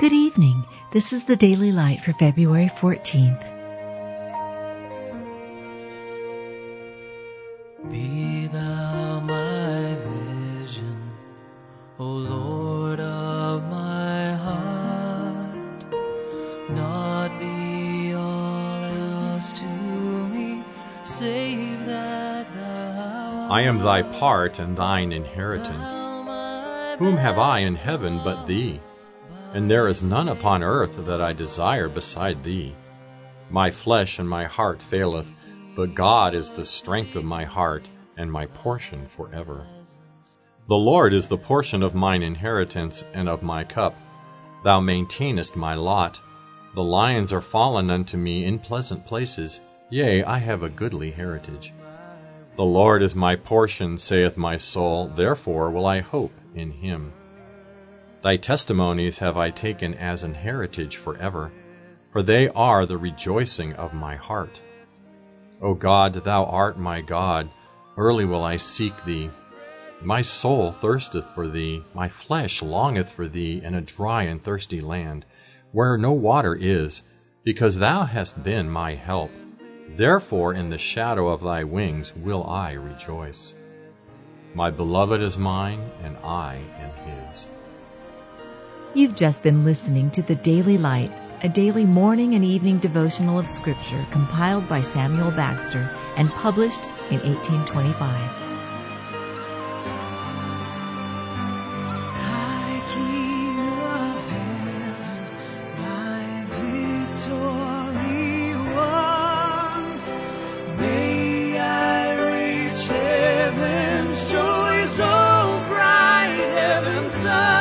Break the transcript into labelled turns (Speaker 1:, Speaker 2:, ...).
Speaker 1: Good evening. This is the Daily Light for February 14th.
Speaker 2: Be thou my vision, O Lord of my heart, not be all else to me, save that thou
Speaker 3: I am thy part and thine inheritance. Whom have I in heaven but thee? And there is none upon earth that I desire beside thee. My flesh and my heart faileth, but God is the strength of my heart and my portion for forever. The Lord is the portion of mine inheritance and of my cup. Thou maintainest my lot. The lions are fallen unto me in pleasant places. Yea, I have a goodly heritage. The Lord is my portion, saith my soul, therefore will I hope in him. Thy testimonies have I taken as an heritage forever, for they are the rejoicing of my heart. O God, thou art my God, early will I seek thee. My soul thirsteth for thee, my flesh longeth for thee in a dry and thirsty land, where no water is, because thou hast been my help. Therefore in the shadow of thy wings will I rejoice. My beloved is mine, and I am his.
Speaker 1: You've just been listening to the Daily Light, a daily morning and evening devotional of Scripture compiled by Samuel Bagster and published in 1825.
Speaker 2: High King of heaven, my victory won. May I reach heaven's joy so oh, bright, heaven's sun.